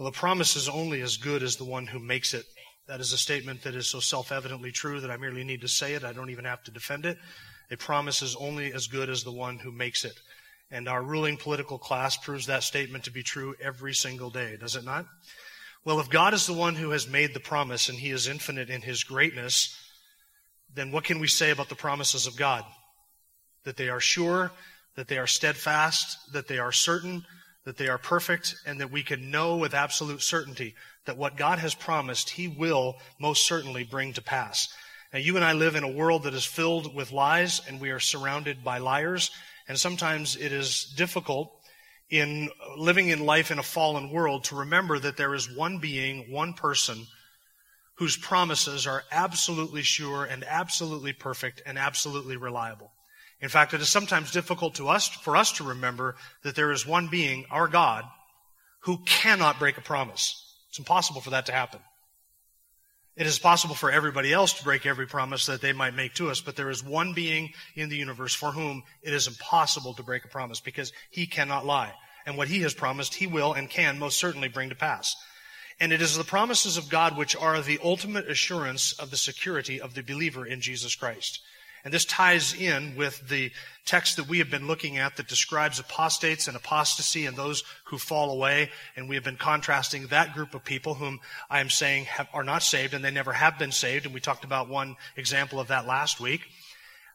Well, the promise is only as good as the one who makes it. That is a statement that is so self evidently true that I merely need to say it. I don't even have to defend it. A promise is only as good as the one who makes it. And our ruling political class proves that statement to be true every single day, does it not? Well, if God is the one who has made the promise and he is infinite in his greatness, then what can we say about the promises of God? That they are sure, that they are steadfast, that they are certain, that they are perfect, and that we can know with absolute certainty that what God has promised, He will most certainly bring to pass. Now, you and I live in a world that is filled with lies, and we are surrounded by liars, and sometimes it is difficult in living in life in a fallen world to remember that there is one being, one person, whose promises are absolutely sure and absolutely perfect and absolutely reliable. In fact, it is sometimes difficult to us, for us to remember that there is one being, our God, who cannot break a promise. It's impossible for that to happen. It is possible for everybody else to break every promise that they might make to us, but there is one being in the universe for whom it is impossible to break a promise because he cannot lie. And what he has promised, he will and can most certainly bring to pass. And it is the promises of God which are the ultimate assurance of the security of the believer in Jesus Christ. And this ties in with the text that we have been looking at that describes apostates and apostasy and those who fall away. And we have been contrasting that group of people whom I am saying have, are not saved and they never have been saved. And we talked about one example of that last week.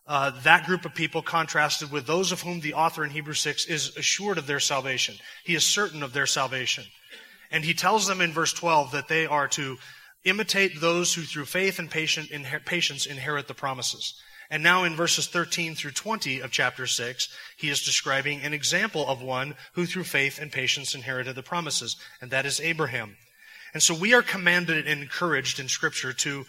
Uh, that group of people contrasted with those of whom the author in Hebrews 6 is assured of their salvation. He is certain of their salvation. And he tells them in verse 12 that they are to imitate those who through faith and patient patience inherit the promises. And now in verses 13 through 20 of chapter 6, he is describing an example of one who through faith and patience inherited the promises, and that is Abraham. And so we are commanded and encouraged in scripture to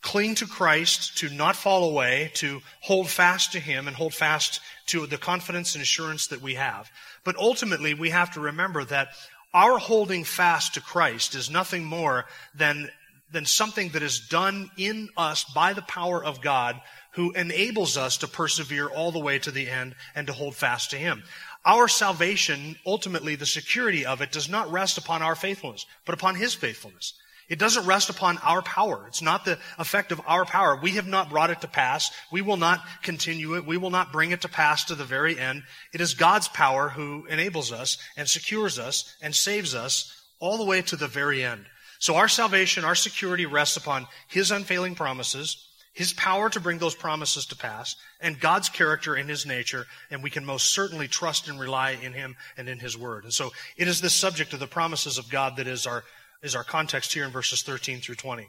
cling to Christ, to not fall away, to hold fast to him and hold fast to the confidence and assurance that we have. But ultimately, we have to remember that our holding fast to Christ is nothing more than, than something that is done in us by the power of God who enables us to persevere all the way to the end and to hold fast to Him. Our salvation, ultimately, the security of it, does not rest upon our faithfulness, but upon His faithfulness. It doesn't rest upon our power. It's not the effect of our power. We have not brought it to pass. We will not continue it. We will not bring it to pass to the very end. It is God's power who enables us and secures us and saves us all the way to the very end. So our salvation, our security rests upon His unfailing promises, his power to bring those promises to pass, and God's character and His nature, and we can most certainly trust and rely in Him and in His Word. And so it is this subject of the promises of God that is our, is our context here in verses 13 through 20.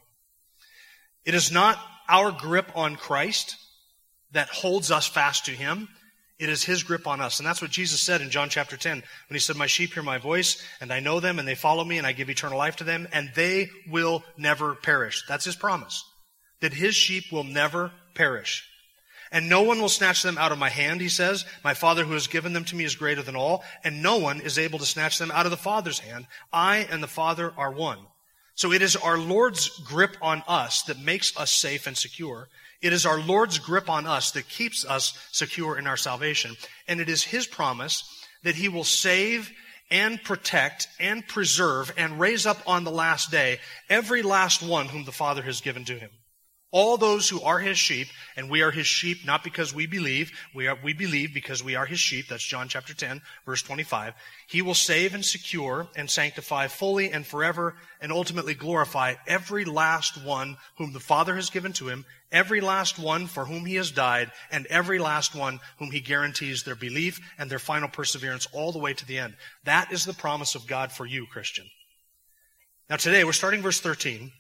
It is not our grip on Christ that holds us fast to Him. It is His grip on us. And that's what Jesus said in John chapter 10 when He said, My sheep hear my voice, and I know them, and they follow me, and I give eternal life to them, and they will never perish. That's His promise that his sheep will never perish. And no one will snatch them out of my hand, he says. My Father who has given them to me is greater than all, and no one is able to snatch them out of the Father's hand. I and the Father are one. So it is our Lord's grip on us that makes us safe and secure. It is our Lord's grip on us that keeps us secure in our salvation. And it is His promise that He will save and protect and preserve and raise up on the last day every last one whom the Father has given to Him. All those who are his sheep, and we are his sheep not because we believe, we, are, we believe because we are his sheep. That's John chapter 10, verse 25. He will save and secure and sanctify fully and forever and ultimately glorify every last one whom the Father has given to him, every last one for whom he has died, and every last one whom he guarantees their belief and their final perseverance all the way to the end. That is the promise of God for you, Christian. Now today we're starting verse 13.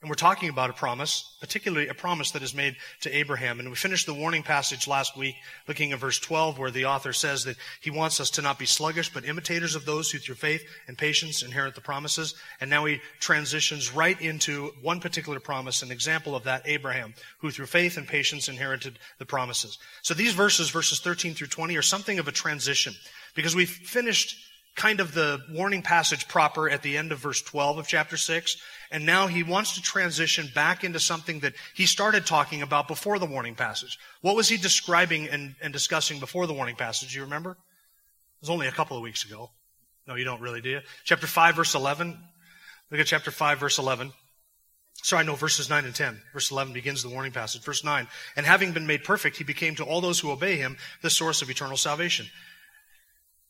And we're talking about a promise, particularly a promise that is made to Abraham. And we finished the warning passage last week looking at verse 12 where the author says that he wants us to not be sluggish, but imitators of those who through faith and patience inherit the promises. And now he transitions right into one particular promise, an example of that, Abraham, who through faith and patience inherited the promises. So these verses, verses 13 through 20, are something of a transition because we've finished kind of the warning passage proper at the end of verse 12 of chapter 6. And now he wants to transition back into something that he started talking about before the warning passage. What was he describing and, and discussing before the warning passage? You remember? It was only a couple of weeks ago. No, you don't really, do you? Chapter 5, verse 11. Look at chapter 5, verse 11. Sorry, no, verses 9 and 10. Verse 11 begins the warning passage. Verse 9. And having been made perfect, he became to all those who obey him the source of eternal salvation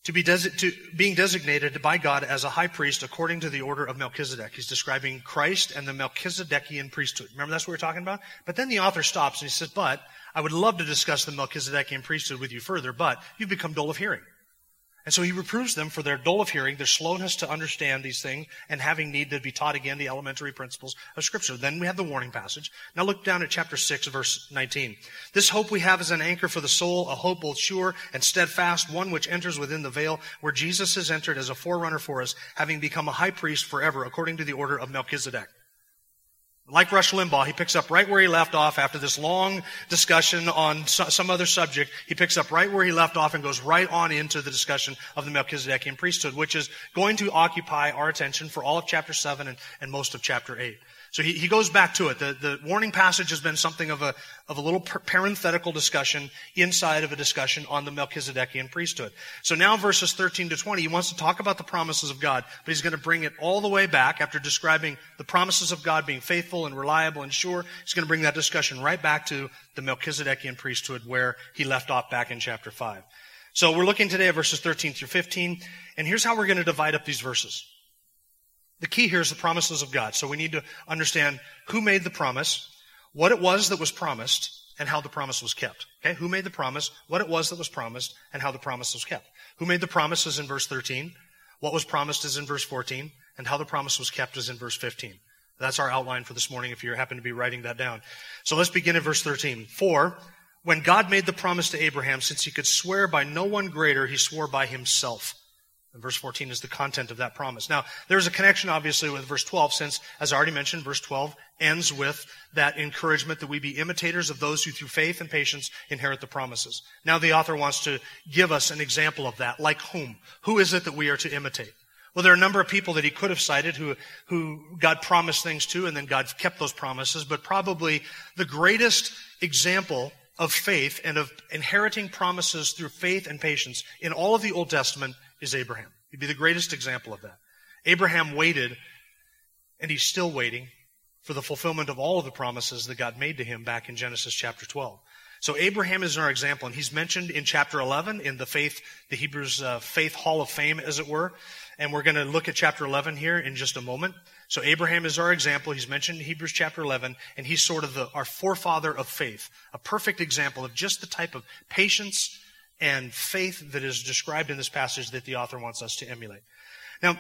to be desi- to being designated by God as a high priest according to the order of Melchizedek. He's describing Christ and the Melchizedekian priesthood. Remember that's what we're talking about? But then the author stops and he says, but I would love to discuss the Melchizedekian priesthood with you further, but you've become dull of hearing. And so he reproves them for their dull of hearing, their slowness to understand these things, and having need to be taught again the elementary principles of Scripture. Then we have the warning passage. Now look down at chapter 6, verse 19. This hope we have is an anchor for the soul, a hope both sure and steadfast, one which enters within the veil, where Jesus has entered as a forerunner for us, having become a high priest forever, according to the order of Melchizedek. Like Rush Limbaugh, he picks up right where he left off after this long discussion on some other subject. He picks up right where he left off and goes right on into the discussion of the Melchizedekian priesthood, which is going to occupy our attention for all of chapter 7 and, and most of chapter 8. So he, he goes back to it. The, the warning passage has been something of a, of a little parenthetical discussion inside of a discussion on the Melchizedekian priesthood. So now verses 13 to 20, he wants to talk about the promises of God, but he's going to bring it all the way back after describing the promises of God being faithful and reliable and sure. He's going to bring that discussion right back to the Melchizedekian priesthood where he left off back in chapter 5. So we're looking today at verses 13 through 15, and here's how we're going to divide up these verses. The key here is the promises of God. So we need to understand who made the promise, what it was that was promised, and how the promise was kept. Okay? Who made the promise, what it was that was promised, and how the promise was kept. Who made the promise is in verse 13. What was promised is in verse 14. And how the promise was kept is in verse 15. That's our outline for this morning if you happen to be writing that down. So let's begin in verse 13. For when God made the promise to Abraham, since he could swear by no one greater, he swore by himself. And verse 14 is the content of that promise. Now, there's a connection, obviously, with verse 12, since, as I already mentioned, verse 12 ends with that encouragement that we be imitators of those who through faith and patience inherit the promises. Now the author wants to give us an example of that. Like whom? Who is it that we are to imitate? Well, there are a number of people that he could have cited who, who God promised things to and then God kept those promises, but probably the greatest example of faith and of inheriting promises through faith and patience in all of the Old Testament is Abraham. He'd be the greatest example of that. Abraham waited, and he's still waiting for the fulfillment of all of the promises that God made to him back in Genesis chapter 12. So Abraham is our example, and he's mentioned in chapter 11 in the faith, the Hebrews uh, faith hall of fame, as it were. And we're going to look at chapter 11 here in just a moment. So Abraham is our example. He's mentioned in Hebrews chapter 11, and he's sort of the, our forefather of faith, a perfect example of just the type of patience and faith that is described in this passage that the author wants us to emulate. Now,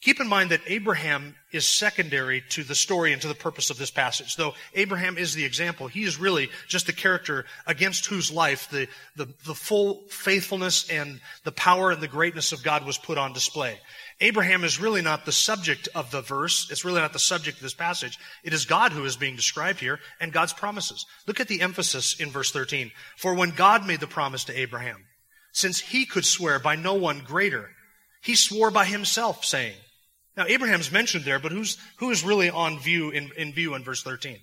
keep in mind that Abraham is secondary to the story and to the purpose of this passage. Though Abraham is the example, he is really just the character against whose life the, the, the full faithfulness and the power and the greatness of God was put on display. Abraham is really not the subject of the verse. It's really not the subject of this passage. It is God who is being described here and God's promises. Look at the emphasis in verse 13. For when God made the promise to Abraham, since he could swear by no one greater, he swore by himself, saying, Now Abraham's mentioned there, but who's, who is really on view in, in view in verse 13?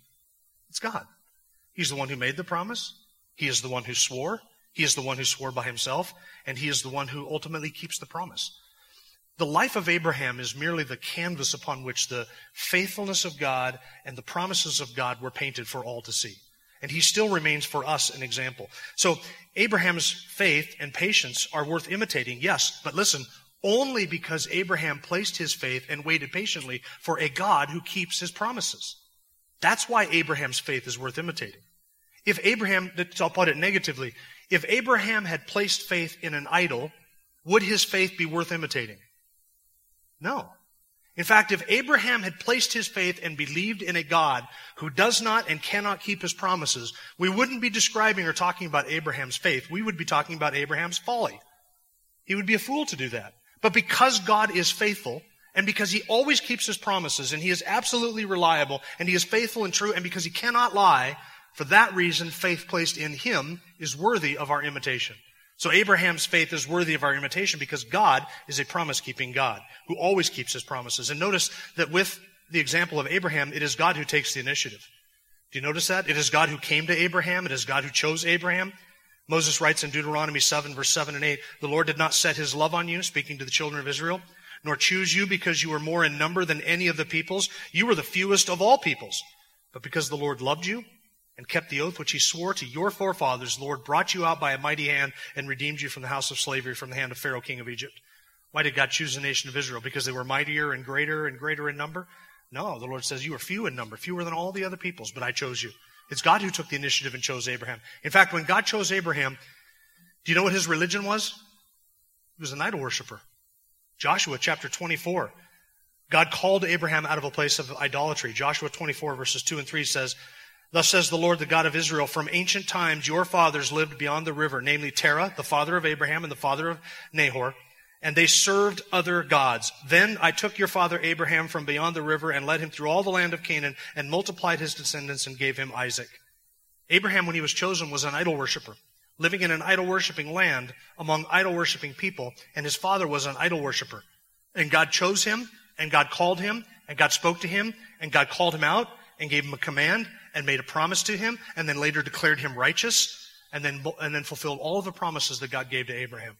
It's God. He's the one who made the promise. He is the one who swore. He is the one who swore by himself, and he is the one who ultimately keeps the promise. The life of Abraham is merely the canvas upon which the faithfulness of God and the promises of God were painted for all to see. And he still remains for us an example. So Abraham's faith and patience are worth imitating, yes, but listen, only because Abraham placed his faith and waited patiently for a God who keeps his promises. That's why Abraham's faith is worth imitating. If Abraham, I'll put it negatively, if Abraham had placed faith in an idol, would his faith be worth imitating? No. In fact, if Abraham had placed his faith and believed in a God who does not and cannot keep his promises, we wouldn't be describing or talking about Abraham's faith. We would be talking about Abraham's folly. He would be a fool to do that. But because God is faithful, and because he always keeps his promises, and he is absolutely reliable, and he is faithful and true, and because he cannot lie, for that reason, faith placed in him is worthy of our imitation. So Abraham's faith is worthy of our imitation because God is a promise keeping God who always keeps his promises. And notice that with the example of Abraham, it is God who takes the initiative. Do you notice that? It is God who came to Abraham. It is God who chose Abraham. Moses writes in Deuteronomy 7 verse 7 and 8, the Lord did not set his love on you, speaking to the children of Israel, nor choose you because you were more in number than any of the peoples. You were the fewest of all peoples. But because the Lord loved you and kept the oath which he swore to your forefathers, the Lord brought you out by a mighty hand and redeemed you from the house of slavery, from the hand of Pharaoh, king of Egypt. Why did God choose the nation of Israel? Because they were mightier and greater and greater in number? No, the Lord says you were few in number, fewer than all the other peoples, but I chose you. It's God who took the initiative and chose Abraham. In fact, when God chose Abraham, do you know what his religion was? He was an idol worshiper. Joshua chapter 24. God called Abraham out of a place of idolatry. Joshua 24 verses 2 and 3 says, Thus says the Lord, the God of Israel, from ancient times your fathers lived beyond the river, namely Terah, the father of Abraham and the father of Nahor, and they served other gods. Then I took your father Abraham from beyond the river and led him through all the land of Canaan and multiplied his descendants and gave him Isaac. Abraham, when he was chosen, was an idol worshiper, living in an idol worshiping land among idol worshiping people, and his father was an idol worshiper. And God chose him, and God called him, and God spoke to him, and God called him out, and gave him a command, and made a promise to him, and then later declared him righteous, and then, and then fulfilled all of the promises that God gave to Abraham.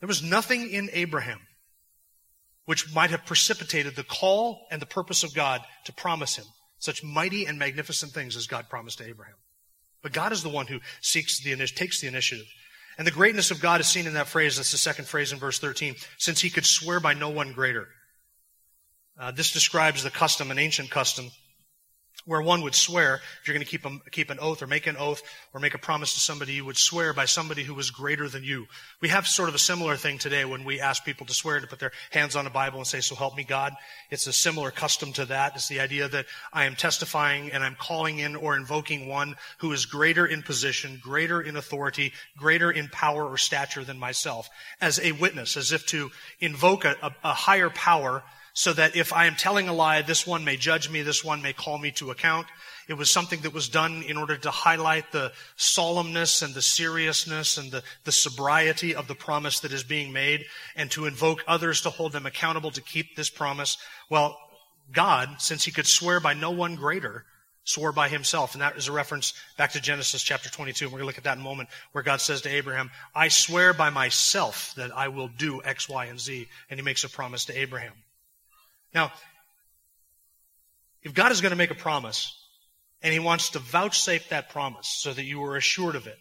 There was nothing in Abraham which might have precipitated the call and the purpose of God to promise him such mighty and magnificent things as God promised to Abraham. But God is the one who seeks the, takes the initiative. And the greatness of God is seen in that phrase. That's the second phrase in verse 13. Since he could swear by no one greater. Uh, this describes the custom, an ancient custom, where one would swear, if you're going to keep, a, keep an oath or make an oath or make a promise to somebody, you would swear by somebody who was greater than you. We have sort of a similar thing today when we ask people to swear to put their hands on a Bible and say, so help me God. It's a similar custom to that. It's the idea that I am testifying and I'm calling in or invoking one who is greater in position, greater in authority, greater in power or stature than myself as a witness, as if to invoke a, a, a higher power so that if I am telling a lie, this one may judge me, this one may call me to account. It was something that was done in order to highlight the solemnness and the seriousness and the, the sobriety of the promise that is being made and to invoke others to hold them accountable to keep this promise. Well, God, since he could swear by no one greater, swore by himself. And that is a reference back to Genesis chapter 22. And we're going to look at that in a moment where God says to Abraham, I swear by myself that I will do X, Y, and Z. And he makes a promise to Abraham. Now, if God is going to make a promise, and He wants to vouchsafe that promise so that you are assured of it,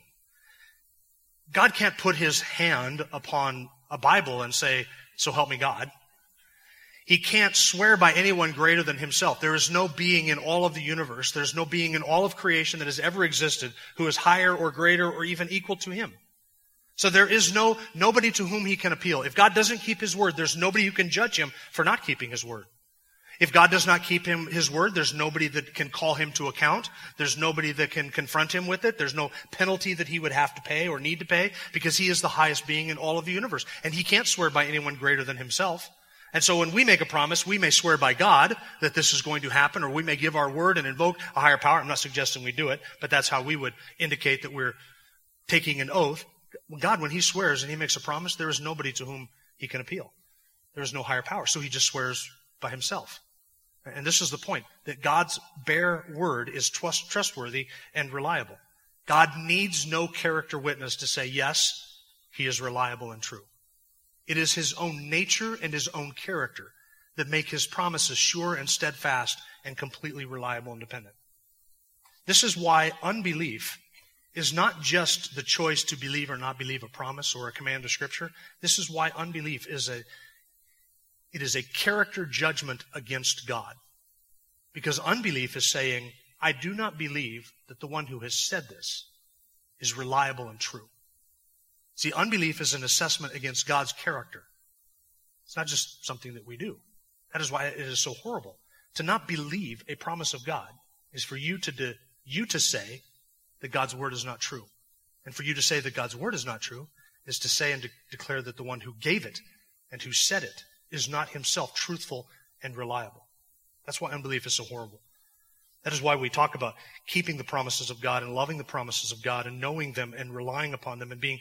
God can't put His hand upon a Bible and say, So help me God. He can't swear by anyone greater than himself. There is no being in all of the universe, there's no being in all of creation that has ever existed who is higher or greater or even equal to him. So there is no, nobody to whom he can appeal. If God doesn't keep his word, there's nobody who can judge him for not keeping his word. If God does not keep him his word, there's nobody that can call him to account. There's nobody that can confront him with it. There's no penalty that he would have to pay or need to pay because he is the highest being in all of the universe. And he can't swear by anyone greater than himself. And so when we make a promise, we may swear by God that this is going to happen, or we may give our word and invoke a higher power. I'm not suggesting we do it, but that's how we would indicate that we're taking an oath. God, when He swears and He makes a promise, there is nobody to whom He can appeal. There is no higher power. So He just swears by Himself. And this is the point that God's bare word is trustworthy and reliable. God needs no character witness to say, yes, He is reliable and true. It is His own nature and His own character that make His promises sure and steadfast and completely reliable and dependent. This is why unbelief is not just the choice to believe or not believe a promise or a command of scripture. This is why unbelief is a it is a character judgment against God. Because unbelief is saying, I do not believe that the one who has said this is reliable and true. See, unbelief is an assessment against God's character. It's not just something that we do. That is why it is so horrible. To not believe a promise of God is for you to, de- you to say that God's word is not true. And for you to say that God's word is not true is to say and de- declare that the one who gave it and who said it is not himself truthful and reliable. That's why unbelief is so horrible. That is why we talk about keeping the promises of God and loving the promises of God and knowing them and relying upon them and being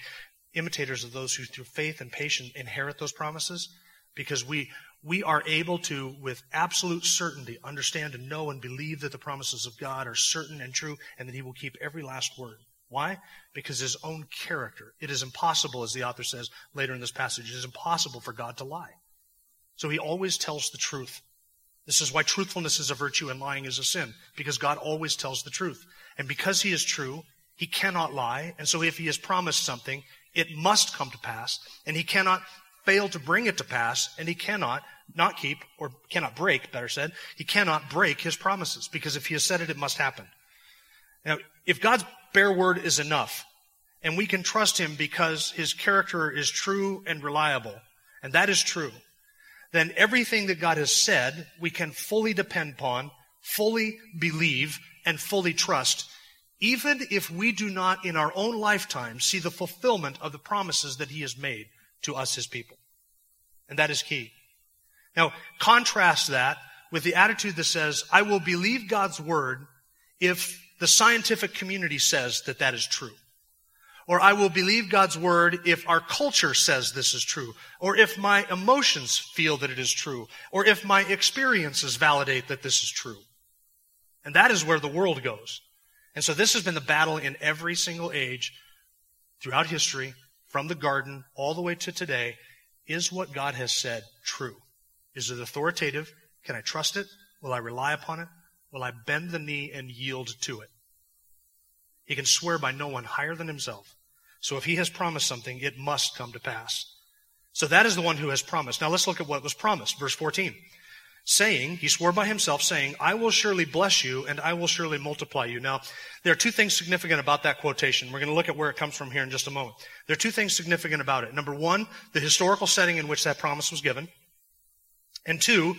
imitators of those who through faith and patience inherit those promises because we we are able to with absolute certainty understand and know and believe that the promises of God are certain and true and that he will keep every last word. Why? Because his own character. It is impossible as the author says later in this passage, it is impossible for God to lie. So he always tells the truth. This is why truthfulness is a virtue and lying is a sin, because God always tells the truth. And because He is true, He cannot lie. And so if He has promised something, it must come to pass. And He cannot fail to bring it to pass. And He cannot not keep, or cannot break, better said, He cannot break His promises, because if He has said it, it must happen. Now, if God's bare word is enough, and we can trust Him because His character is true and reliable, and that is true, then everything that God has said, we can fully depend upon, fully believe, and fully trust, even if we do not in our own lifetime see the fulfillment of the promises that He has made to us, His people. And that is key. Now, contrast that with the attitude that says, I will believe God's word if the scientific community says that that is true. Or I will believe God's word if our culture says this is true. Or if my emotions feel that it is true. Or if my experiences validate that this is true. And that is where the world goes. And so this has been the battle in every single age throughout history, from the garden all the way to today. Is what God has said true? Is it authoritative? Can I trust it? Will I rely upon it? Will I bend the knee and yield to it? He can swear by no one higher than himself. So if he has promised something, it must come to pass. So that is the one who has promised. Now let's look at what was promised. Verse 14. Saying, he swore by himself, saying, I will surely bless you and I will surely multiply you. Now, there are two things significant about that quotation. We're going to look at where it comes from here in just a moment. There are two things significant about it. Number one, the historical setting in which that promise was given. And two,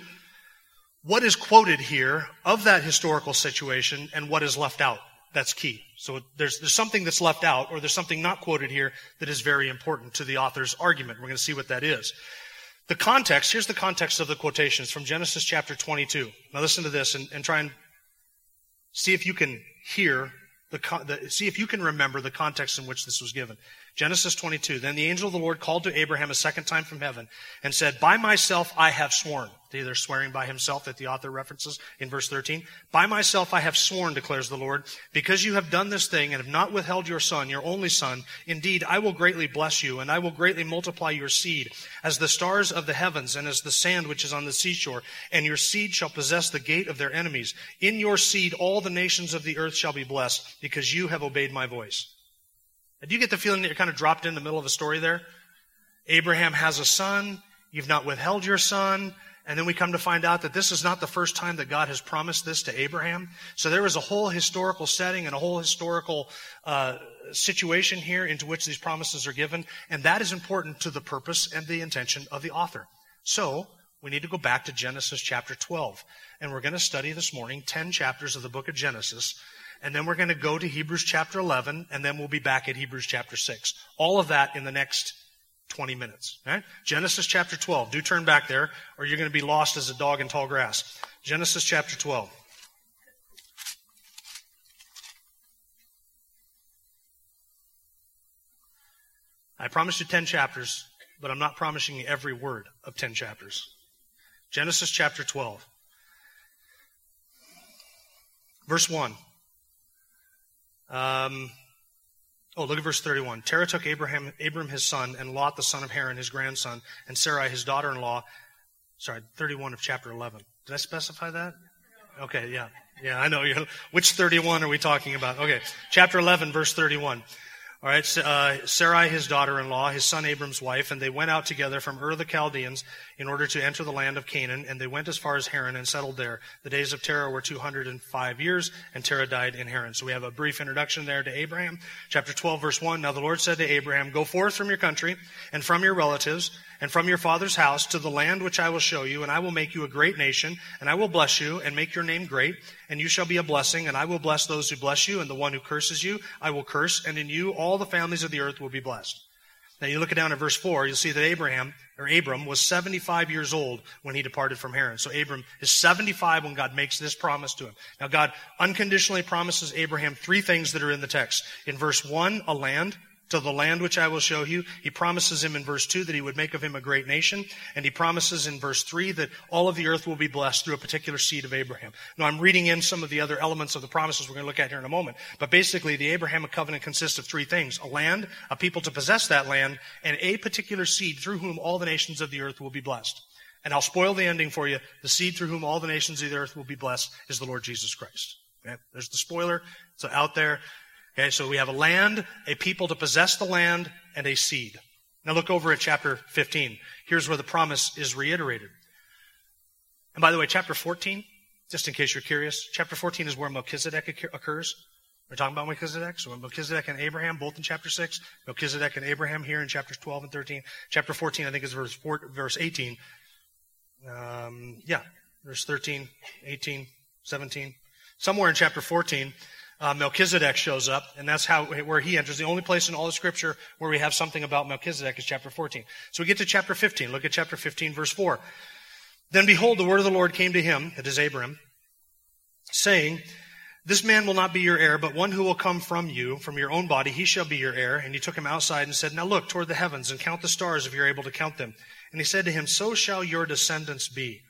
what is quoted here of that historical situation and what is left out. That's key. So there's, there's something that's left out, or there's something not quoted here that is very important to the author's argument. We're going to see what that is. The context, here's the context of the quotations from Genesis chapter 22. Now listen to this and, and try and see if you can hear the, the, see if you can remember the context in which this was given. Genesis 22. Then the angel of the Lord called to Abraham a second time from heaven and said, By myself I have sworn. They're swearing by himself that the author references in verse 13. By myself I have sworn, declares the Lord, because you have done this thing and have not withheld your son, your only son. Indeed, I will greatly bless you and I will greatly multiply your seed as the stars of the heavens and as the sand which is on the seashore. And your seed shall possess the gate of their enemies. In your seed all the nations of the earth shall be blessed because you have obeyed my voice. Do you get the feeling that you're kind of dropped in the middle of a story there? Abraham has a son. You've not withheld your son. And then we come to find out that this is not the first time that God has promised this to Abraham. So there is a whole historical setting and a whole historical uh, situation here into which these promises are given. And that is important to the purpose and the intention of the author. So we need to go back to Genesis chapter 12. And we're going to study this morning 10 chapters of the book of Genesis and then we're going to go to Hebrews chapter 11, and then we'll be back at Hebrews chapter 6. All of that in the next 20 minutes. Genesis chapter 12. Do turn back there, or you're going to be lost as a dog in tall grass. Genesis chapter 12. I promised you 10 chapters, but I'm not promising you every word of 10 chapters. Genesis chapter 12. Verse 1. Um, oh, look at verse 31. Terah took Abraham, Abram his son, and Lot the son of Haran his grandson, and Sarai his daughter-in-law. Sorry, 31 of chapter 11. Did I specify that? Okay, yeah. Yeah, I know. Which 31 are we talking about? Okay, chapter 11, verse 31. All right, uh, Sarai, his daughter-in-law, his son Abram's wife, and they went out together from Ur the Chaldeans in order to enter the land of Canaan, and they went as far as Haran and settled there. The days of Terah were 205 years, and Terah died in Haran. So we have a brief introduction there to Abraham. Chapter 12, verse 1. Now the Lord said to Abraham, Go forth from your country and from your relatives and from your father's house to the land which I will show you, and I will make you a great nation, and I will bless you and make your name great, and you shall be a blessing, and I will bless those who bless you, and the one who curses you I will curse, and in you all the families of the earth will be blessed. Now you look down at verse 4, you'll see that Abraham, or Abram, was 75 years old when he departed from Haran. So Abram is 75 when God makes this promise to him. Now God unconditionally promises Abraham three things that are in the text. In verse 1, a land to the land which I will show you. He promises him in verse 2 that he would make of him a great nation. And he promises in verse 3 that all of the earth will be blessed through a particular seed of Abraham. Now I'm reading in some of the other elements of the promises we're going to look at here in a moment. But basically the Abrahamic covenant consists of three things. A land, a people to possess that land, and a particular seed through whom all the nations of the earth will be blessed. And I'll spoil the ending for you. The seed through whom all the nations of the earth will be blessed is the Lord Jesus Christ. Okay? There's the spoiler. It's out there. Okay, so we have a land, a people to possess the land, and a seed. Now look over at chapter 15. Here's where the promise is reiterated. And by the way, chapter 14, just in case you're curious, chapter 14 is where Melchizedek occurs. We're talking about Melchizedek. So Melchizedek and Abraham, both in chapter 6. Melchizedek and Abraham here in chapters 12 and 13. Chapter 14, I think, is verse, 4, verse 18. Um, yeah, verse 13, 18, 17. Somewhere in chapter 14, uh, Melchizedek shows up, and that's how where he enters. The only place in all the Scripture where we have something about Melchizedek is chapter 14. So we get to chapter 15. Look at chapter 15, verse 4. Then behold, the word of the Lord came to him, that is Abram, saying, This man will not be your heir, but one who will come from you, from your own body, he shall be your heir. And he took him outside and said, Now look toward the heavens and count the stars if you're able to count them. And he said to him, So shall your descendants be.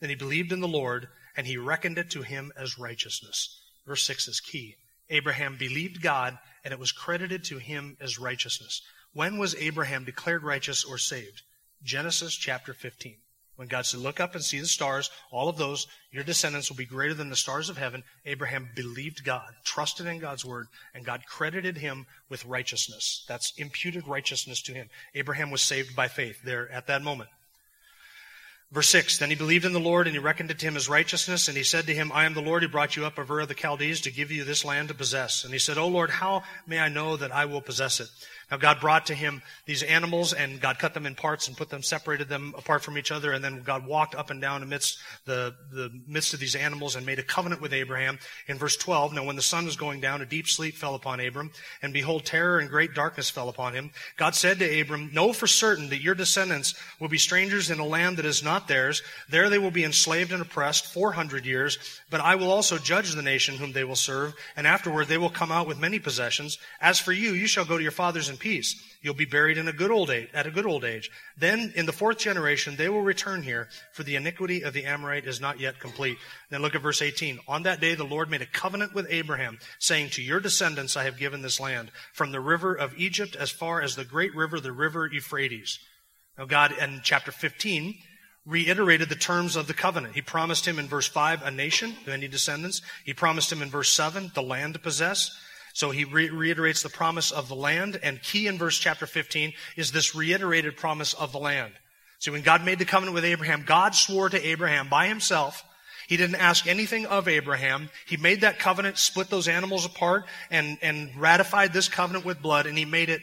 Then he believed in the Lord, and he reckoned it to him as righteousness. Verse 6 is key. Abraham believed God, and it was credited to him as righteousness. When was Abraham declared righteous or saved? Genesis chapter 15. When God said, Look up and see the stars, all of those, your descendants will be greater than the stars of heaven. Abraham believed God, trusted in God's word, and God credited him with righteousness. That's imputed righteousness to him. Abraham was saved by faith there at that moment. Verse 6 Then he believed in the Lord, and he reckoned it to him as righteousness. And he said to him, I am the Lord who brought you up of Ur of the Chaldees to give you this land to possess. And he said, O Lord, how may I know that I will possess it? Now God brought to him these animals and God cut them in parts and put them, separated them apart from each other. And then God walked up and down amidst the, the midst of these animals and made a covenant with Abraham. In verse 12, now when the sun was going down, a deep sleep fell upon Abram and behold, terror and great darkness fell upon him. God said to Abram, know for certain that your descendants will be strangers in a land that is not theirs. There they will be enslaved and oppressed 400 years, but I will also judge the nation whom they will serve. And afterward they will come out with many possessions. As for you, you shall go to your fathers and peace. You'll be buried in a good old age, at a good old age. Then in the fourth generation, they will return here, for the iniquity of the Amorite is not yet complete. Then look at verse 18. On that day, the Lord made a covenant with Abraham, saying, To your descendants I have given this land, from the river of Egypt as far as the great river, the river Euphrates. Now God, in chapter 15, reiterated the terms of the covenant. He promised him in verse 5 a nation, many descendants. He promised him in verse 7 the land to possess. So he re- reiterates the promise of the land, and key in verse chapter 15 is this reiterated promise of the land. See, when God made the covenant with Abraham, God swore to Abraham by himself. He didn't ask anything of Abraham. He made that covenant, split those animals apart, and, and ratified this covenant with blood, and he made it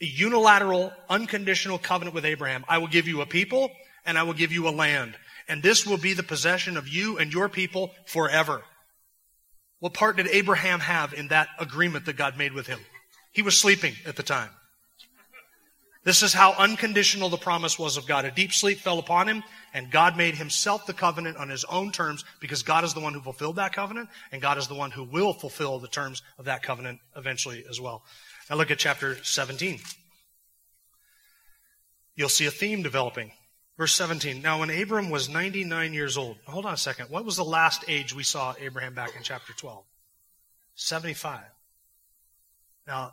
a unilateral, unconditional covenant with Abraham. I will give you a people, and I will give you a land. And this will be the possession of you and your people forever. What part did Abraham have in that agreement that God made with him? He was sleeping at the time. This is how unconditional the promise was of God. A deep sleep fell upon him, and God made himself the covenant on his own terms because God is the one who fulfilled that covenant, and God is the one who will fulfill the terms of that covenant eventually as well. Now look at chapter 17. You'll see a theme developing. Verse 17. Now, when Abram was 99 years old, hold on a second. What was the last age we saw Abraham back in chapter 12? 75. Now,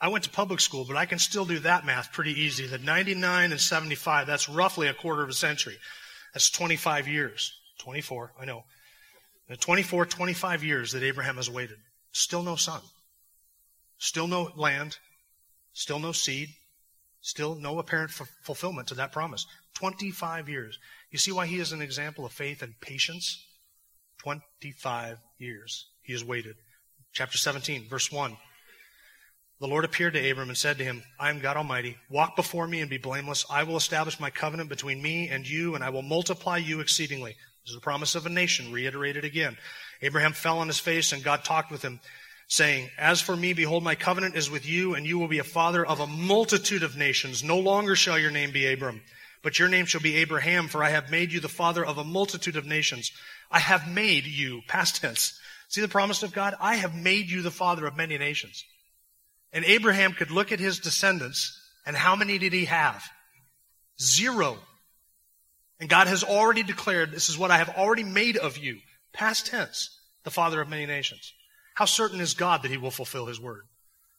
I went to public school, but I can still do that math pretty easy. The 99 and 75, that's roughly a quarter of a century. That's 25 years. 24, I know. The 24, 25 years that Abraham has waited. Still no son. Still no land. Still no seed. Still no apparent f- fulfillment to that promise. 25 years. You see why he is an example of faith and patience? 25 years. He has waited. Chapter 17, verse 1. The Lord appeared to Abram and said to him, I am God Almighty. Walk before me and be blameless. I will establish my covenant between me and you, and I will multiply you exceedingly. This is the promise of a nation, reiterated again. Abraham fell on his face, and God talked with him, saying, As for me, behold, my covenant is with you, and you will be a father of a multitude of nations. No longer shall your name be Abram, but your name shall be Abraham, for I have made you the father of a multitude of nations. I have made you, past tense. See the promise of God? I have made you the father of many nations. And Abraham could look at his descendants, and how many did he have? Zero. And God has already declared, this is what I have already made of you, past tense, the father of many nations. How certain is God that he will fulfill his word?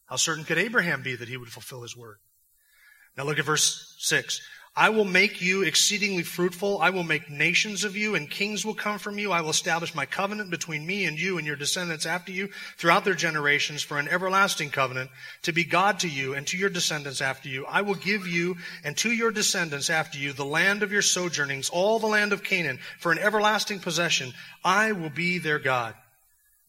How certain could Abraham be that he would fulfill his word? Now look at verse 6. I will make you exceedingly fruitful. I will make nations of you, and kings will come from you. I will establish my covenant between me and you and your descendants after you throughout their generations for an everlasting covenant to be God to you and to your descendants after you. I will give you and to your descendants after you the land of your sojournings, all the land of Canaan, for an everlasting possession. I will be their God.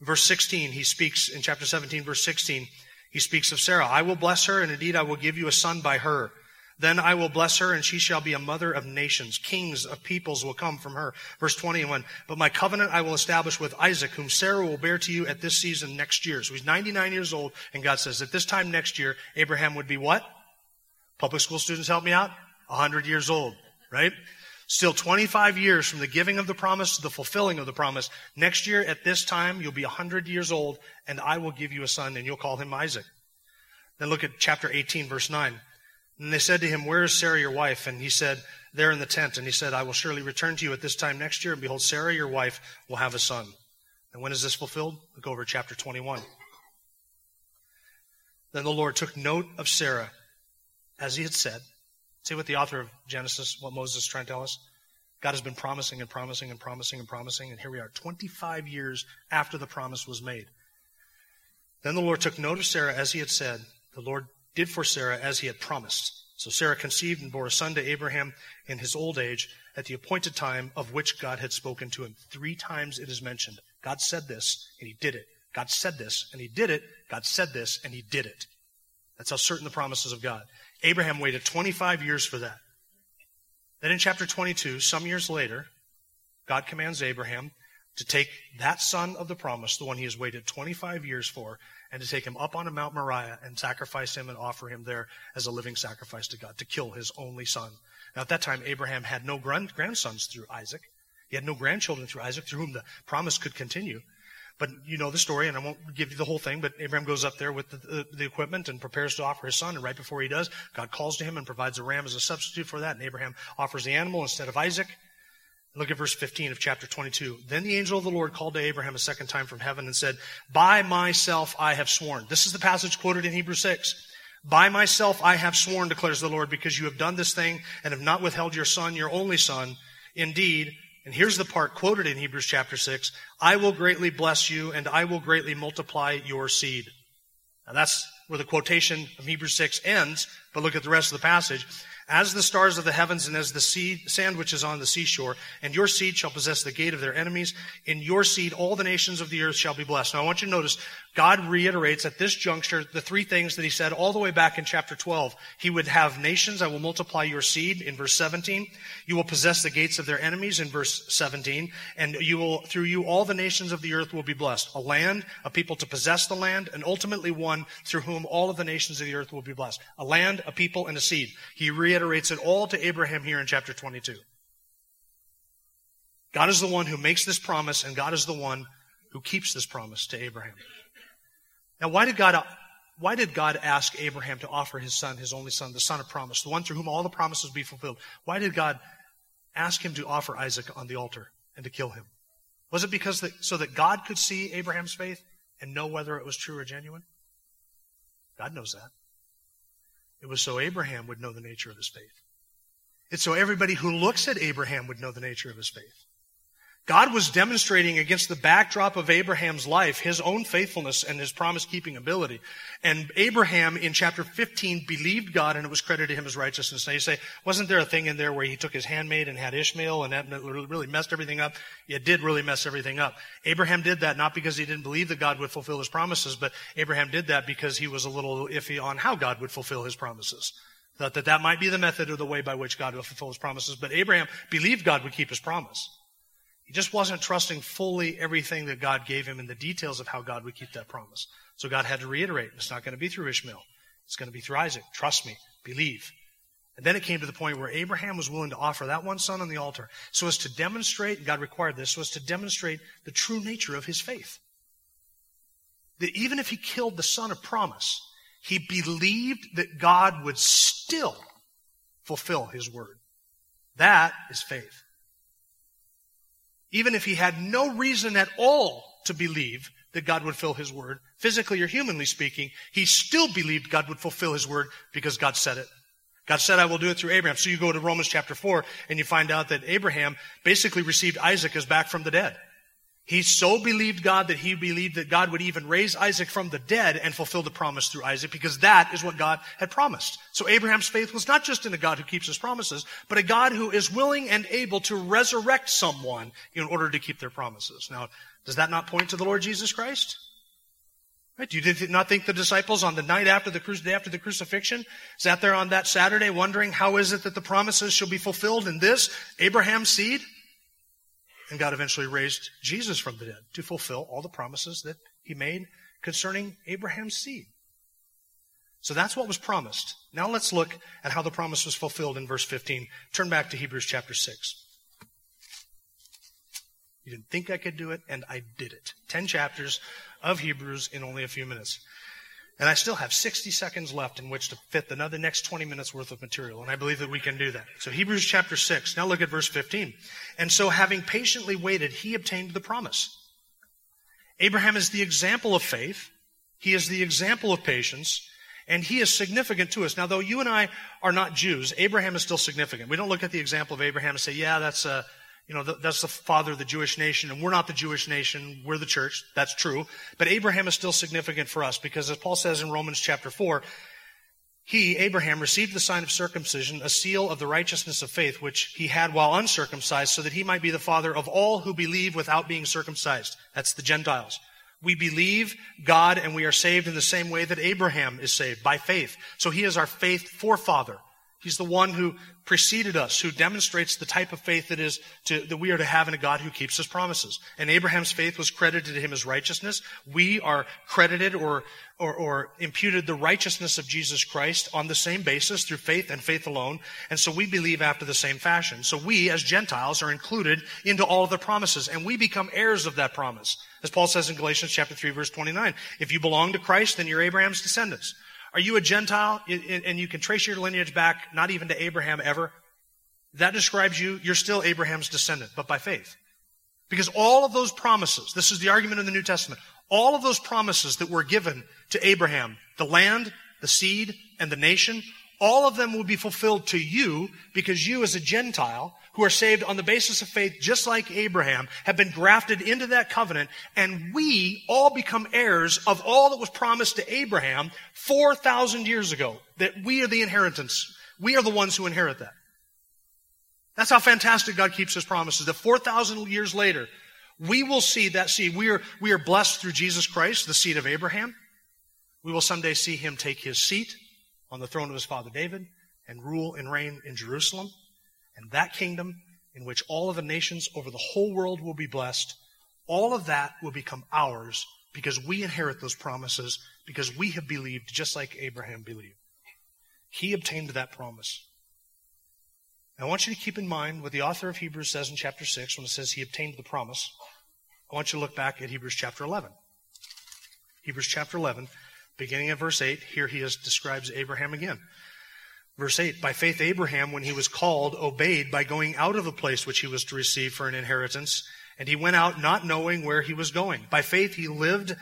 Verse 16, he speaks in chapter 17, verse 16, he speaks of Sarah. I will bless her, and indeed I will give you a son by her. Then I will bless her, and she shall be a mother of nations. Kings of peoples will come from her. Verse 21. But my covenant I will establish with Isaac, whom Sarah will bear to you at this season next year. So he's 99 years old, and God says at this time next year, Abraham would be what? Public school students help me out? 100 years old, right? Still 25 years from the giving of the promise to the fulfilling of the promise. Next year at this time, you'll be 100 years old, and I will give you a son, and you'll call him Isaac. Then look at chapter 18, verse 9. And they said to him, Where is Sarah your wife? And he said, There in the tent. And he said, I will surely return to you at this time next year, and behold, Sarah your wife will have a son. And when is this fulfilled? Look over chapter 21. Then the Lord took note of Sarah, as he had said. See what the author of Genesis, what Moses is trying to tell us? God has been promising and promising and promising and promising, and here we are, 25 years after the promise was made. Then the Lord took note of Sarah, as he had said. The Lord did for Sarah as he had promised. So Sarah conceived and bore a son to Abraham in his old age at the appointed time of which God had spoken to him. Three times it is mentioned. God said this and he did it. God said this and he did it. God said this and he did it. That's how certain the promises of God. Abraham waited 25 years for that. Then in chapter 22, some years later, God commands Abraham to take that son of the promise, the one he has waited 25 years for, and to take him up on a Mount Moriah and sacrifice him and offer him there as a living sacrifice to God, to kill his only son. Now, at that time, Abraham had no grandsons through Isaac. He had no grandchildren through Isaac, through whom the promise could continue. But you know the story, and I won't give you the whole thing, but Abraham goes up there with the, the, the, equipment and prepares to offer his son, and right before he does, God calls to him and provides a ram as a substitute for that, and Abraham offers the animal instead of Isaac. Look at verse 15 of chapter 22. Then the angel of the Lord called to Abraham a second time from heaven and said, By myself I have sworn. This is the passage quoted in Hebrews 6. By myself I have sworn, declares the Lord, because you have done this thing and have not withheld your son, your only son. Indeed, and here's the part quoted in Hebrews chapter 6, I will greatly bless you and I will greatly multiply your seed. Now that's where the quotation of Hebrews 6 ends, but look at the rest of the passage as the stars of the heavens and as the sea, sand which is on the seashore. And your seed shall possess the gate of their enemies. In your seed, all the nations of the earth shall be blessed. Now, I want you to notice God reiterates at this juncture the three things that he said all the way back in chapter 12. He would have nations. I will multiply your seed in verse 17. You will possess the gates of their enemies in verse 17. And you will, through you, all the nations of the earth will be blessed. A land, a people to possess the land, and ultimately one through whom all of the nations of the earth will be blessed. A land, a people, and a seed. He reiterates it all to Abraham here in chapter 22. God is the one who makes this promise, and God is the one who keeps this promise to Abraham. Now, why did God, why did God ask Abraham to offer his son, his only son, the son of promise, the one through whom all the promises be fulfilled? Why did God ask him to offer Isaac on the altar and to kill him? Was it because that, so that God could see Abraham's faith and know whether it was true or genuine? God knows that. It was so Abraham would know the nature of his faith. It's so everybody who looks at Abraham would know the nature of his faith. God was demonstrating against the backdrop of Abraham's life his own faithfulness and his promise keeping ability. And Abraham in chapter 15 believed God and it was credited to him as righteousness. Now you say, wasn't there a thing in there where he took his handmaid and had Ishmael and that really messed everything up? It did really mess everything up. Abraham did that not because he didn't believe that God would fulfill his promises, but Abraham did that because he was a little iffy on how God would fulfill his promises. Thought that that might be the method or the way by which God would fulfill his promises. But Abraham believed God would keep his promise. He just wasn't trusting fully everything that God gave him in the details of how God would keep that promise. So God had to reiterate, it's not going to be through Ishmael. It's going to be through Isaac. Trust me. Believe. And then it came to the point where Abraham was willing to offer that one son on the altar so as to demonstrate, God required this, so as to demonstrate the true nature of his faith. That even if he killed the son of promise, he believed that God would still fulfill his word. That is faith. Even if he had no reason at all to believe that God would fill his word, physically or humanly speaking, he still believed God would fulfill his word because God said it. God said, I will do it through Abraham. So you go to Romans chapter 4 and you find out that Abraham basically received Isaac as back from the dead. He so believed God that he believed that God would even raise Isaac from the dead and fulfill the promise through Isaac because that is what God had promised. So Abraham's faith was not just in a God who keeps his promises, but a God who is willing and able to resurrect someone in order to keep their promises. Now, does that not point to the Lord Jesus Christ? Right? Do you not think the disciples on the night after the, day after the crucifixion sat there on that Saturday wondering how is it that the promises shall be fulfilled in this Abraham's seed? And God eventually raised Jesus from the dead to fulfill all the promises that he made concerning Abraham's seed. So that's what was promised. Now let's look at how the promise was fulfilled in verse 15. Turn back to Hebrews chapter 6. You didn't think I could do it, and I did it. Ten chapters of Hebrews in only a few minutes. And I still have 60 seconds left in which to fit another next 20 minutes worth of material. And I believe that we can do that. So Hebrews chapter 6. Now look at verse 15. And so having patiently waited, he obtained the promise. Abraham is the example of faith. He is the example of patience. And he is significant to us. Now, though you and I are not Jews, Abraham is still significant. We don't look at the example of Abraham and say, yeah, that's a, you know, that's the father of the Jewish nation, and we're not the Jewish nation, we're the church. That's true. But Abraham is still significant for us because as Paul says in Romans chapter 4, he, Abraham, received the sign of circumcision, a seal of the righteousness of faith, which he had while uncircumcised, so that he might be the father of all who believe without being circumcised. That's the Gentiles. We believe God and we are saved in the same way that Abraham is saved, by faith. So he is our faith forefather. He's the one who preceded us, who demonstrates the type of faith that is to, that we are to have in a God who keeps his promises. And Abraham's faith was credited to him as righteousness. We are credited or, or, or imputed the righteousness of Jesus Christ on the same basis through faith and faith alone. And so we believe after the same fashion. So we, as Gentiles, are included into all of the promises, and we become heirs of that promise. As Paul says in Galatians chapter 3 verse 29, if you belong to Christ, then you're Abraham's descendants. Are you a Gentile and you can trace your lineage back not even to Abraham ever? That describes you. You're still Abraham's descendant, but by faith. Because all of those promises, this is the argument in the New Testament, all of those promises that were given to Abraham, the land, the seed, and the nation, all of them will be fulfilled to you because you as a Gentile who are saved on the basis of faith, just like Abraham, have been grafted into that covenant, and we all become heirs of all that was promised to Abraham 4,000 years ago. That we are the inheritance. We are the ones who inherit that. That's how fantastic God keeps his promises. That 4,000 years later, we will see that seed. We are, we are blessed through Jesus Christ, the seed of Abraham. We will someday see him take his seat on the throne of his father David and rule and reign in Jerusalem. And that kingdom in which all of the nations over the whole world will be blessed, all of that will become ours because we inherit those promises because we have believed just like Abraham believed. He obtained that promise. I want you to keep in mind what the author of Hebrews says in chapter 6 when it says he obtained the promise. I want you to look back at Hebrews chapter 11. Hebrews chapter 11, beginning at verse 8, here he is, describes Abraham again. Verse 8 By faith, Abraham, when he was called, obeyed by going out of the place which he was to receive for an inheritance, and he went out not knowing where he was going. By faith, he lived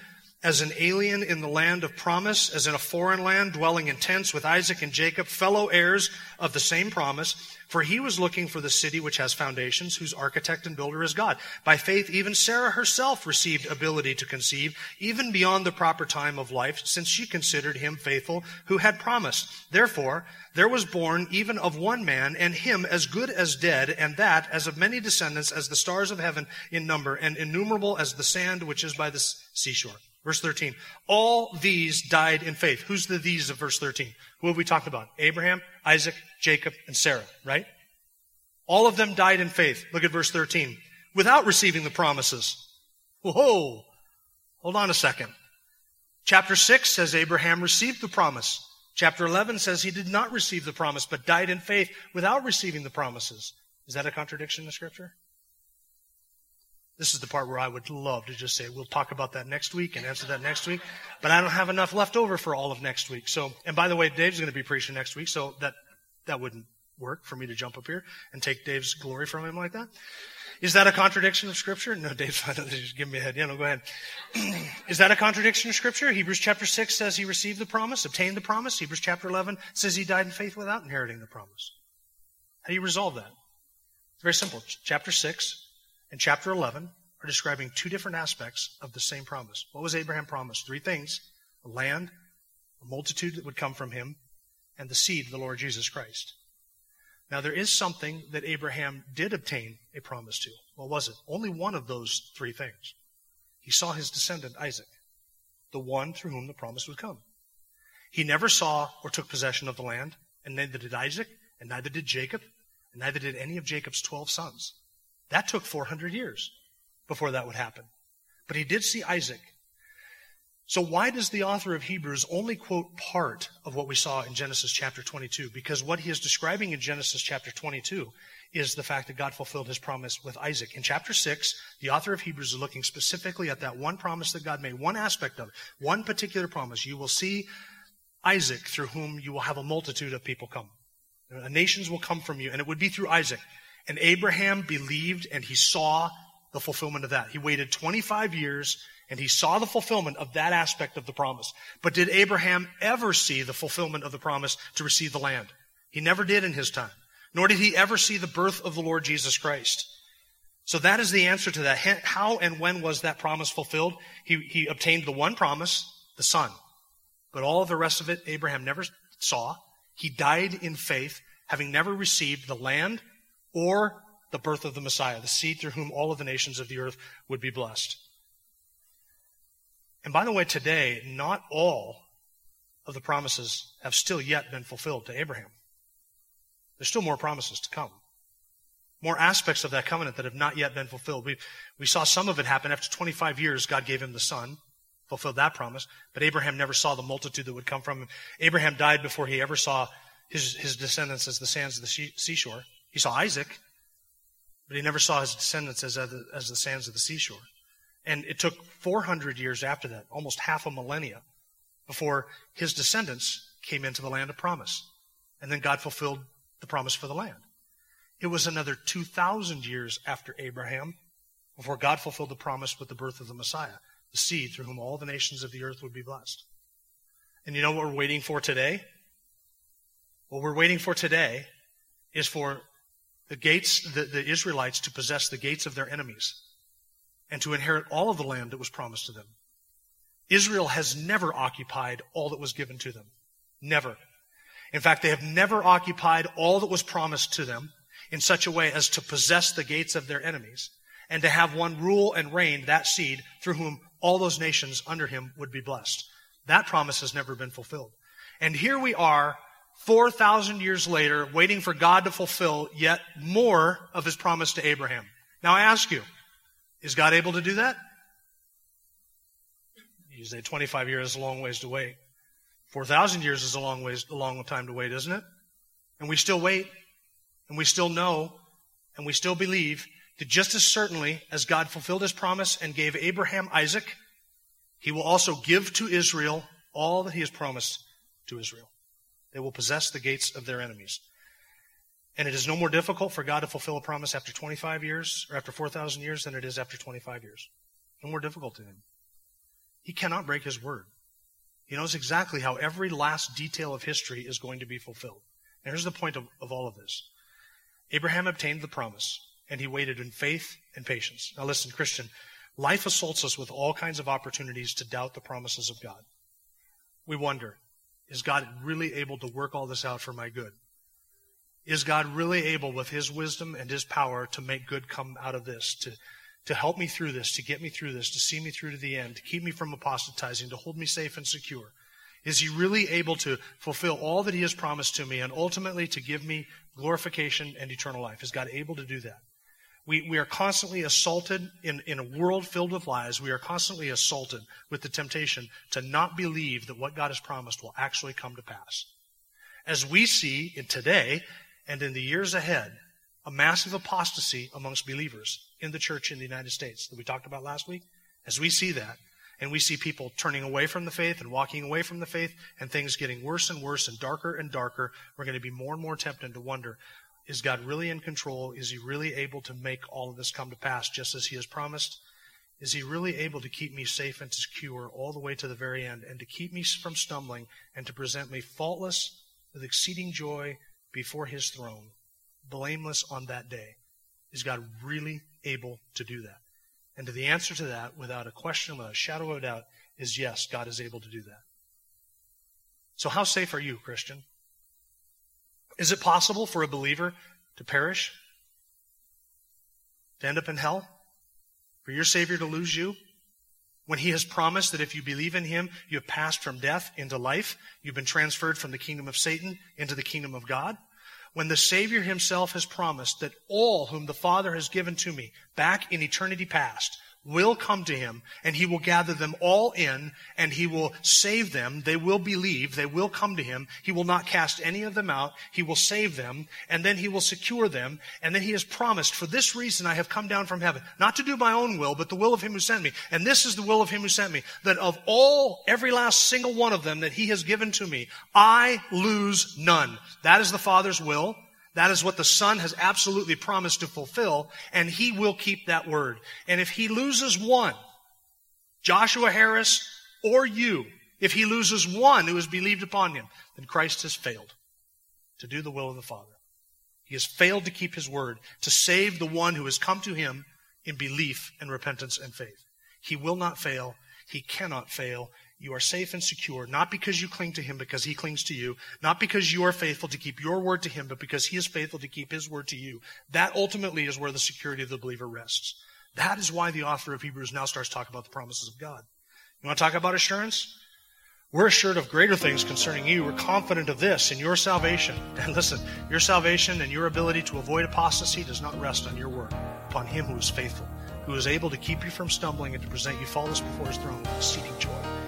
as an alien in the land of promise, as in a foreign land, dwelling in tents with Isaac and Jacob, fellow heirs of the same promise. For he was looking for the city which has foundations, whose architect and builder is God. By faith, even Sarah herself received ability to conceive, even beyond the proper time of life, since she considered him faithful who had promised. Therefore, there was born even of one man, and him as good as dead, and that as of many descendants as the stars of heaven in number, and innumerable as the sand which is by the seashore. Verse 13. All these died in faith. Who's the these of verse 13? Who have we talked about? Abraham, Isaac, Jacob, and Sarah, right? All of them died in faith. Look at verse 13. Without receiving the promises. Whoa. Hold on a second. Chapter 6 says Abraham received the promise. Chapter 11 says he did not receive the promise, but died in faith without receiving the promises. Is that a contradiction in the Scripture? This is the part where I would love to just say, we'll talk about that next week and answer that next week. But I don't have enough left over for all of next week. So, and by the way, Dave's going to be preaching next week, so that, that wouldn't work for me to jump up here and take Dave's glory from him like that. Is that a contradiction of scripture? No, Dave's just give me a head. Yeah, no, go ahead. Is that a contradiction of scripture? Hebrews chapter 6 says he received the promise, obtained the promise. Hebrews chapter 11 says he died in faith without inheriting the promise. How do you resolve that? It's very simple. Chapter 6 and chapter 11 are describing two different aspects of the same promise. What was Abraham promised? Three things a land, a multitude that would come from him, and the seed of the Lord Jesus Christ. Now, there is something that Abraham did obtain a promise to. What was it? Only one of those three things. He saw his descendant, Isaac, the one through whom the promise would come. He never saw or took possession of the land, and neither did Isaac, and neither did Jacob, and neither did any of Jacob's 12 sons. That took 400 years before that would happen. But he did see Isaac. So why does the author of Hebrews only quote part of what we saw in Genesis chapter 22? Because what he is describing in Genesis chapter 22 is the fact that God fulfilled his promise with Isaac. In chapter 6, the author of Hebrews is looking specifically at that one promise that God made, one aspect of it, one particular promise. You will see Isaac through whom you will have a multitude of people come. Uh, nations will come from you, and it would be through Isaac. And Abraham believed and he saw the fulfillment of that. He waited 25 years and he saw the fulfillment of that aspect of the promise. But did Abraham ever see the fulfillment of the promise to receive the land? He never did in his time. Nor did he ever see the birth of the Lord Jesus Christ. So that is the answer to that. How and when was that promise fulfilled? He, he obtained the one promise, the son. But all of the rest of it, Abraham never saw. He died in faith, having never received the land or the birth of the Messiah, the seed through whom all of the nations of the earth would be blessed. And by the way, today, not all of the promises have still yet been fulfilled to Abraham. There's still more promises to come. More aspects of that covenant that have not yet been fulfilled. We, we saw some of it happen after 25 years. God gave him the son, fulfilled that promise, but Abraham never saw the multitude that would come from him. Abraham died before he ever saw his, his descendants as the sands of the seashore. He saw Isaac, but he never saw his descendants as, as the sands of the seashore. And it took 400 years after that, almost half a millennia, before his descendants came into the land of promise. And then God fulfilled the promise for the land. It was another 2,000 years after Abraham before God fulfilled the promise with the birth of the Messiah, the seed through whom all the nations of the earth would be blessed. And you know what we're waiting for today? What we're waiting for today is for the gates, the, the Israelites to possess the gates of their enemies and to inherit all of the land that was promised to them. Israel has never occupied all that was given to them. Never. In fact, they have never occupied all that was promised to them in such a way as to possess the gates of their enemies and to have one rule and reign that seed through whom all those nations under him would be blessed. That promise has never been fulfilled. And here we are 4,000 years later, waiting for God to fulfill yet more of his promise to Abraham. Now I ask you, is God able to do that? You say 25 years is a long ways to wait. 4,000 years is a long ways, a long time to wait, isn't it? And we still wait, and we still know, and we still believe that just as certainly as God fulfilled his promise and gave Abraham Isaac, he will also give to Israel all that he has promised to Israel. They will possess the gates of their enemies. And it is no more difficult for God to fulfill a promise after 25 years or after 4,000 years than it is after 25 years. No more difficult to Him. He cannot break his word. He knows exactly how every last detail of history is going to be fulfilled. And here's the point of, of all of this Abraham obtained the promise, and he waited in faith and patience. Now, listen, Christian, life assaults us with all kinds of opportunities to doubt the promises of God. We wonder, is God really able to work all this out for my good? Is God really able, with His wisdom and His power, to make good come out of this, to, to help me through this, to get me through this, to see me through to the end, to keep me from apostatizing, to hold me safe and secure? Is He really able to fulfill all that He has promised to me and ultimately to give me glorification and eternal life? Is God able to do that? We, we are constantly assaulted in, in a world filled with lies. We are constantly assaulted with the temptation to not believe that what God has promised will actually come to pass. As we see in today and in the years ahead, a massive apostasy amongst believers in the church in the United States that we talked about last week. As we see that, and we see people turning away from the faith and walking away from the faith, and things getting worse and worse and darker and darker, we're going to be more and more tempted to wonder is God really in control? Is He really able to make all of this come to pass just as He has promised? Is He really able to keep me safe and secure all the way to the very end and to keep me from stumbling and to present me faultless with exceeding joy before His throne, blameless on that day? Is God really able to do that? And to the answer to that, without a question, without a shadow of a doubt, is yes, God is able to do that. So, how safe are you, Christian? Is it possible for a believer to perish? To end up in hell? For your Savior to lose you? When He has promised that if you believe in Him, you have passed from death into life, you've been transferred from the kingdom of Satan into the kingdom of God? When the Savior Himself has promised that all whom the Father has given to me back in eternity past will come to him and he will gather them all in and he will save them. They will believe. They will come to him. He will not cast any of them out. He will save them and then he will secure them. And then he has promised, for this reason I have come down from heaven, not to do my own will, but the will of him who sent me. And this is the will of him who sent me, that of all, every last single one of them that he has given to me, I lose none. That is the Father's will. That is what the Son has absolutely promised to fulfill, and He will keep that word. And if He loses one, Joshua Harris or you, if He loses one who has believed upon Him, then Christ has failed to do the will of the Father. He has failed to keep His word, to save the one who has come to Him in belief and repentance and faith. He will not fail. He cannot fail. You are safe and secure, not because you cling to Him, because He clings to you, not because you are faithful to keep your word to Him, but because He is faithful to keep His word to you. That ultimately is where the security of the believer rests. That is why the author of Hebrews now starts talking about the promises of God. You want to talk about assurance? We're assured of greater things concerning you. We're confident of this in your salvation. And listen, your salvation and your ability to avoid apostasy does not rest on your work, upon Him who is faithful, who is able to keep you from stumbling and to present you faultless before His throne with exceeding joy